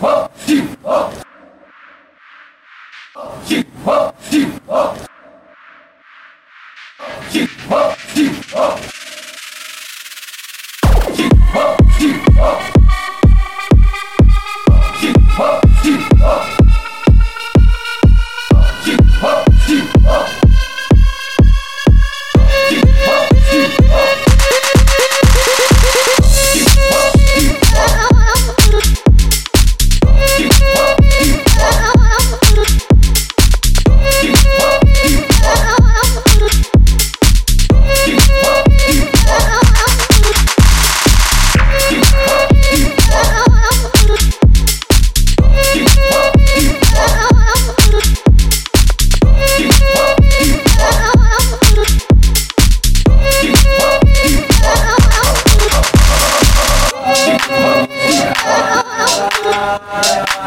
我敬我，我，Bye.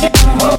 Oh.